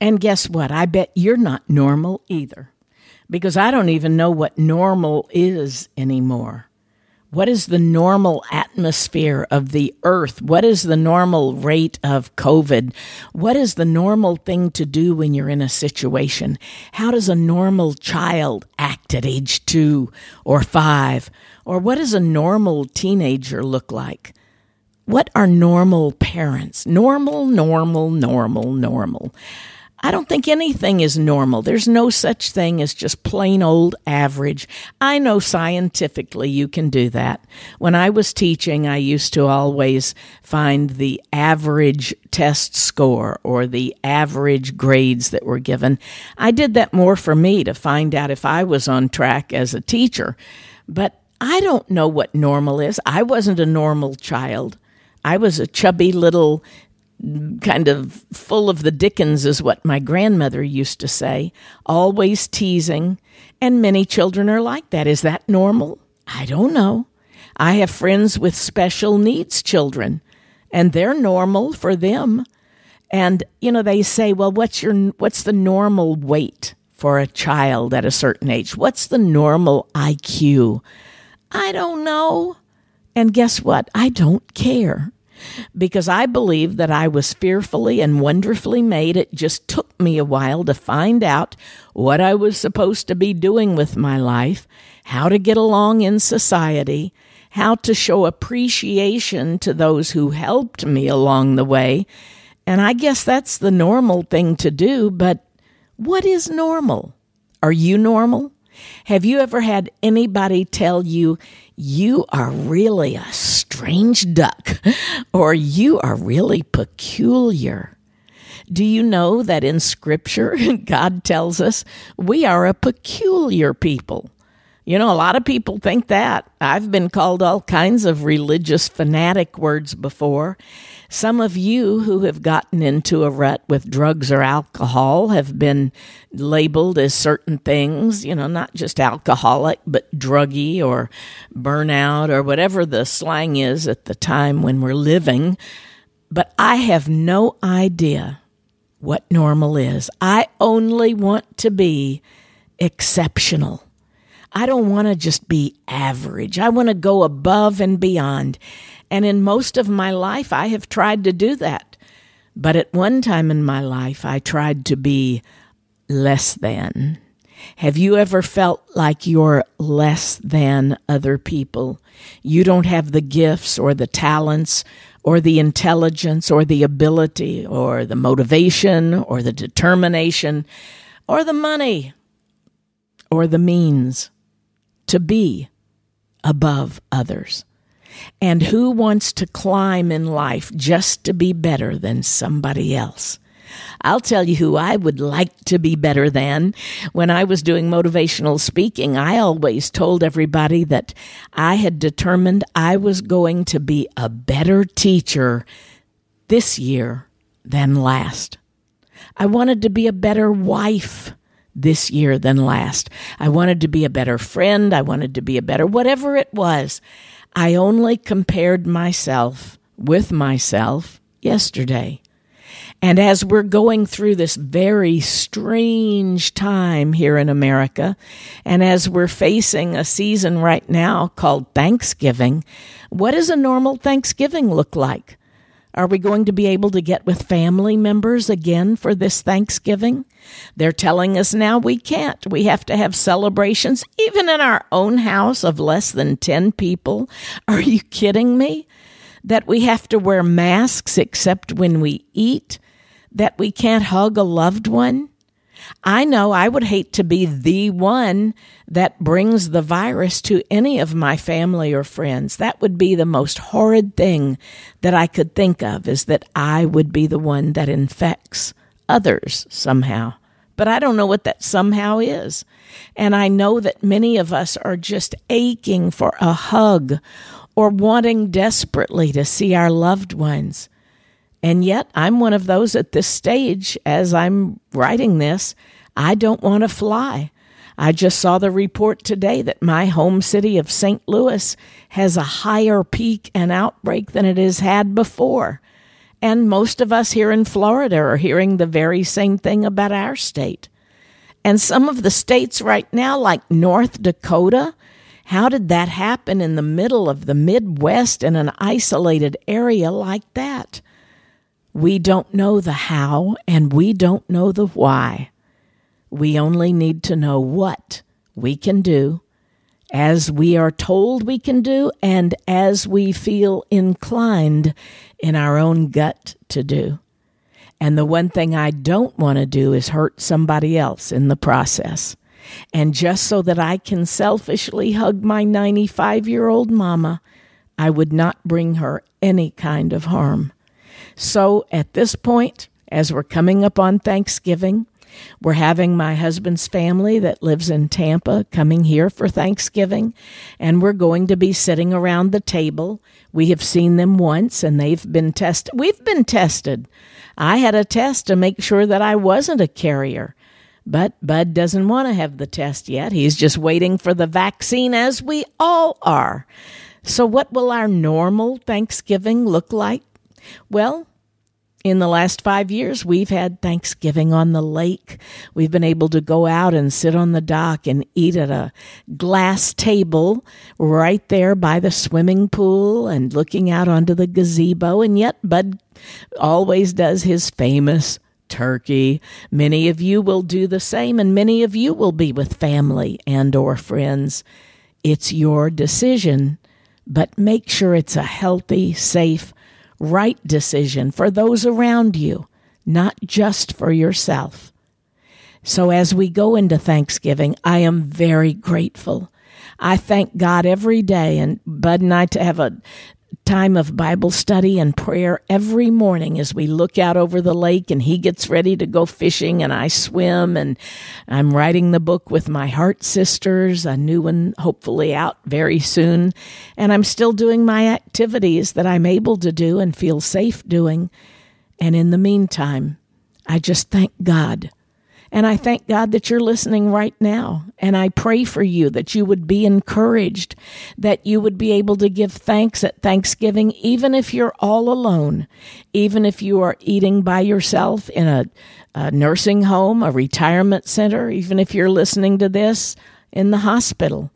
And guess what? I bet you're not normal either. Because I don't even know what normal is anymore. What is the normal atmosphere of the earth? What is the normal rate of COVID? What is the normal thing to do when you're in a situation? How does a normal child act at age two or five? Or what does a normal teenager look like? What are normal parents? Normal, normal, normal, normal. I don't think anything is normal. There's no such thing as just plain old average. I know scientifically you can do that. When I was teaching, I used to always find the average test score or the average grades that were given. I did that more for me to find out if I was on track as a teacher. But I don't know what normal is. I wasn't a normal child. I was a chubby little kind of full of the dickens, is what my grandmother used to say, always teasing. And many children are like that. Is that normal? I don't know. I have friends with special needs children, and they're normal for them. And you know, they say, "Well, what's your what's the normal weight for a child at a certain age? What's the normal IQ?" I don't know. And guess what? I don't care because I believe that I was fearfully and wonderfully made. It just took me a while to find out what I was supposed to be doing with my life, how to get along in society, how to show appreciation to those who helped me along the way. And I guess that's the normal thing to do, but what is normal? Are you normal? Have you ever had anybody tell you you are really a strange duck or you are really peculiar? Do you know that in Scripture, God tells us we are a peculiar people? You know, a lot of people think that. I've been called all kinds of religious fanatic words before. Some of you who have gotten into a rut with drugs or alcohol have been labeled as certain things, you know, not just alcoholic, but druggy or burnout or whatever the slang is at the time when we're living. But I have no idea what normal is. I only want to be exceptional. I don't want to just be average. I want to go above and beyond. And in most of my life, I have tried to do that. But at one time in my life, I tried to be less than. Have you ever felt like you're less than other people? You don't have the gifts or the talents or the intelligence or the ability or the motivation or the determination or the money or the means to be above others. And who wants to climb in life just to be better than somebody else? I'll tell you who I would like to be better than. When I was doing motivational speaking, I always told everybody that I had determined I was going to be a better teacher this year than last. I wanted to be a better wife this year than last. I wanted to be a better friend. I wanted to be a better whatever it was. I only compared myself with myself yesterday. And as we're going through this very strange time here in America, and as we're facing a season right now called Thanksgiving, what does a normal Thanksgiving look like? Are we going to be able to get with family members again for this Thanksgiving? They're telling us now we can't. We have to have celebrations, even in our own house of less than 10 people. Are you kidding me? That we have to wear masks except when we eat? That we can't hug a loved one? I know I would hate to be the one that brings the virus to any of my family or friends. That would be the most horrid thing that I could think of is that I would be the one that infects others somehow. But I don't know what that somehow is. And I know that many of us are just aching for a hug or wanting desperately to see our loved ones. And yet, I'm one of those at this stage, as I'm writing this, I don't want to fly. I just saw the report today that my home city of St. Louis has a higher peak and outbreak than it has had before. And most of us here in Florida are hearing the very same thing about our state. And some of the states right now, like North Dakota, how did that happen in the middle of the Midwest in an isolated area like that? We don't know the how and we don't know the why. We only need to know what we can do as we are told we can do and as we feel inclined in our own gut to do. And the one thing I don't want to do is hurt somebody else in the process. And just so that I can selfishly hug my 95 year old mama, I would not bring her any kind of harm. So at this point, as we're coming up on Thanksgiving, we're having my husband's family that lives in Tampa coming here for Thanksgiving, and we're going to be sitting around the table. We have seen them once and they've been tested. We've been tested. I had a test to make sure that I wasn't a carrier. But Bud doesn't want to have the test yet. He's just waiting for the vaccine, as we all are. So, what will our normal Thanksgiving look like? Well, in the last five years, we've had Thanksgiving on the lake. We've been able to go out and sit on the dock and eat at a glass table right there by the swimming pool and looking out onto the gazebo. And yet, Bud always does his famous turkey. Many of you will do the same, and many of you will be with family and or friends. It's your decision, but make sure it's a healthy, safe, right decision for those around you, not just for yourself. So as we go into Thanksgiving, I am very grateful. I thank God every day, and Bud and I have a time of Bible study and prayer every morning as we look out over the lake and he gets ready to go fishing and I swim and I'm writing the book with my heart sisters, a new one hopefully out very soon. And I'm still doing my activities that I'm able to do and feel safe doing. And in the meantime, I just thank God and I thank God that you're listening right now. And I pray for you that you would be encouraged, that you would be able to give thanks at Thanksgiving, even if you're all alone, even if you are eating by yourself in a, a nursing home, a retirement center, even if you're listening to this in the hospital.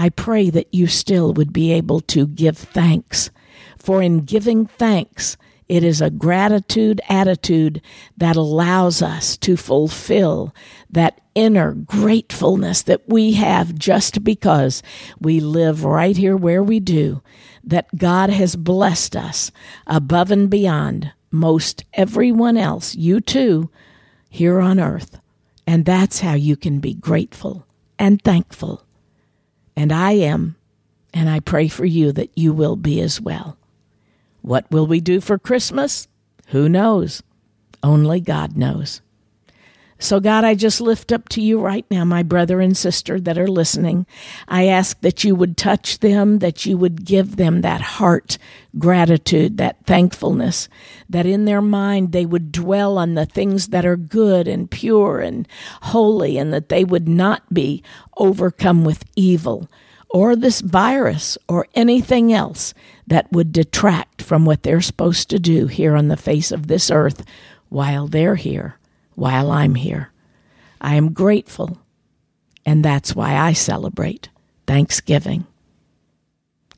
I pray that you still would be able to give thanks. For in giving thanks, it is a gratitude attitude that allows us to fulfill that inner gratefulness that we have just because we live right here where we do, that God has blessed us above and beyond most everyone else, you too, here on earth. And that's how you can be grateful and thankful. And I am, and I pray for you that you will be as well. What will we do for Christmas? Who knows? Only God knows. So, God, I just lift up to you right now, my brother and sister that are listening. I ask that you would touch them, that you would give them that heart gratitude, that thankfulness, that in their mind they would dwell on the things that are good and pure and holy, and that they would not be overcome with evil or this virus or anything else that would detract from what they're supposed to do here on the face of this earth while they're here, while I'm here. I am grateful, and that's why I celebrate Thanksgiving.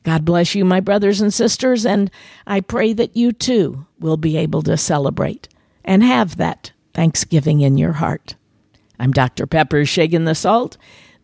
God bless you, my brothers and sisters, and I pray that you too will be able to celebrate and have that Thanksgiving in your heart. I'm Dr. Pepper Shaking the Salt.